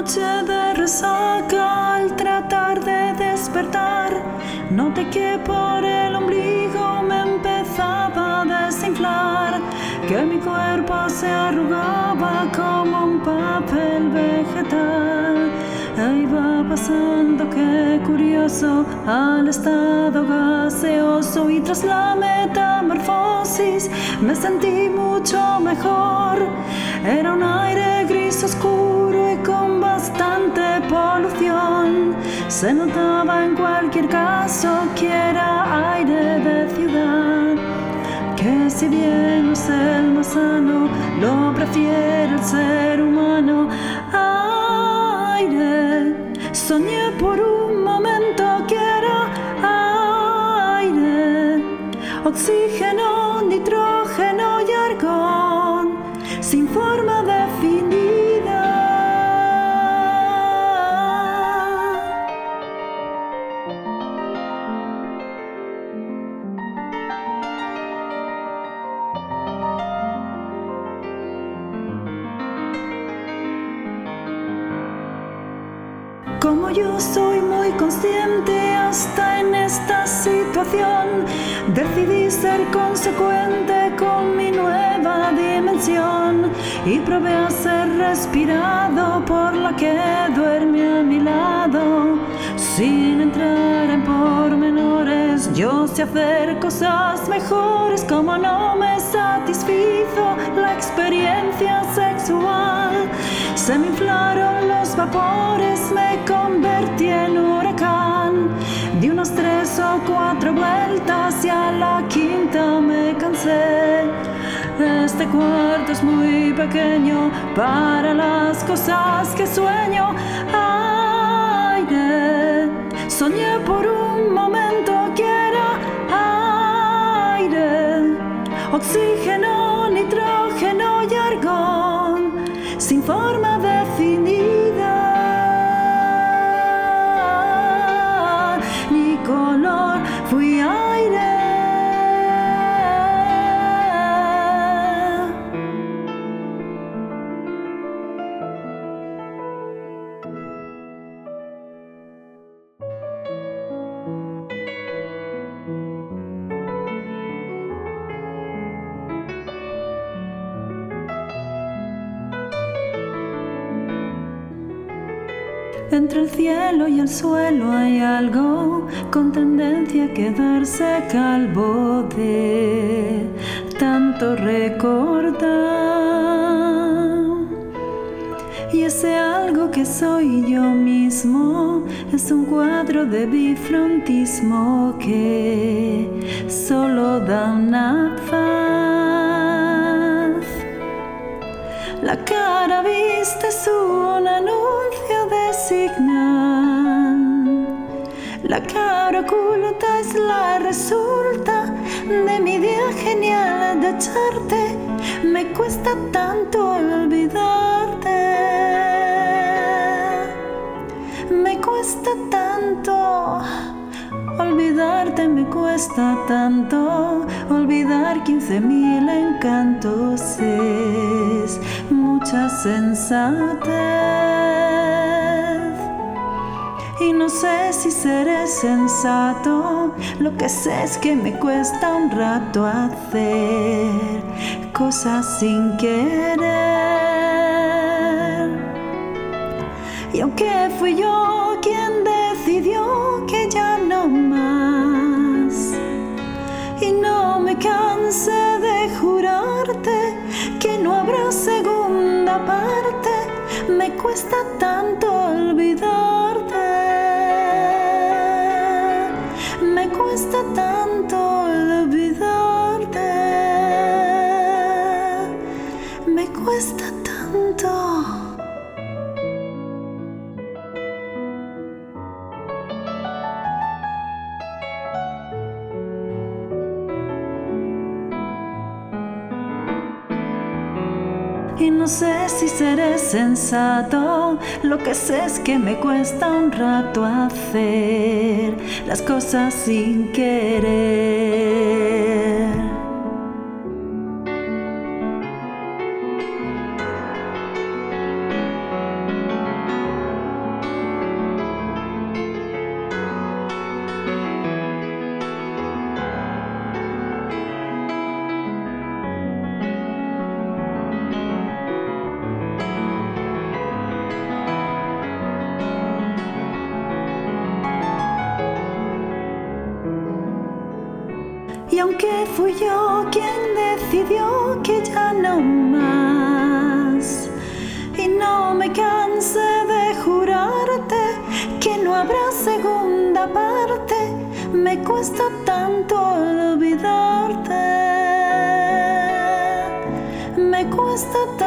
noche de resaca al tratar de despertar, noté que por el ombligo me empezaba a desinflar, que mi cuerpo se arrugaba como un papel vegetal. Ahí va pasando, qué curioso, al estado gaseoso y tras la metamorfosis me sentí mucho mejor. Era un aire gris oscuro y con bastante polución. Se notaba en cualquier caso que era aire de ciudad. Que si bien es el más sano, lo prefiere el ser humano. Aire, soñé por un momento que era aire, oxígeno, Como yo soy muy consciente hasta en esta situación, decidí ser consecuente con mi nueva dimensión y probé a ser respirado por la que duerme a mi lado. Sin entrar en pormenores, yo sé hacer cosas mejores como no me satisfizo la experiencia sexual. Se me inflaron los vapores, me convertí en huracán. Di unas tres o cuatro vueltas y a la quinta me cansé. Este cuarto es muy pequeño para las cosas que sueño. Aire, soñé por un momento que era aire, oxígeno, nitrógeno y argón, sin forma definida. Ni color, Entre el cielo y el suelo hay algo con tendencia a quedarse calvo de tanto recortar. Y ese algo que soy yo mismo es un cuadro de bifrontismo que solo da una faz. La cara vista es un anuncio La cara oculta es la resulta de mi día genial de echarte. Me cuesta tanto olvidarte. Me cuesta tanto. Olvidarte me cuesta tanto, olvidar 15.000 encantos es mucha sensatez. Si seré sensato, lo que sé es que me cuesta un rato hacer cosas sin querer. Y aunque fui yo quien decidió que ya no más, y no me cansé de jurarte que no habrá segunda parte, me cuesta tanto Y no sé si seré sensato, lo que sé es que me cuesta un rato hacer las cosas sin querer. Aunque fui yo quien decidió que ya no más, y no me canse de jurarte que no habrá segunda parte, me cuesta tanto olvidarte, me cuesta tanto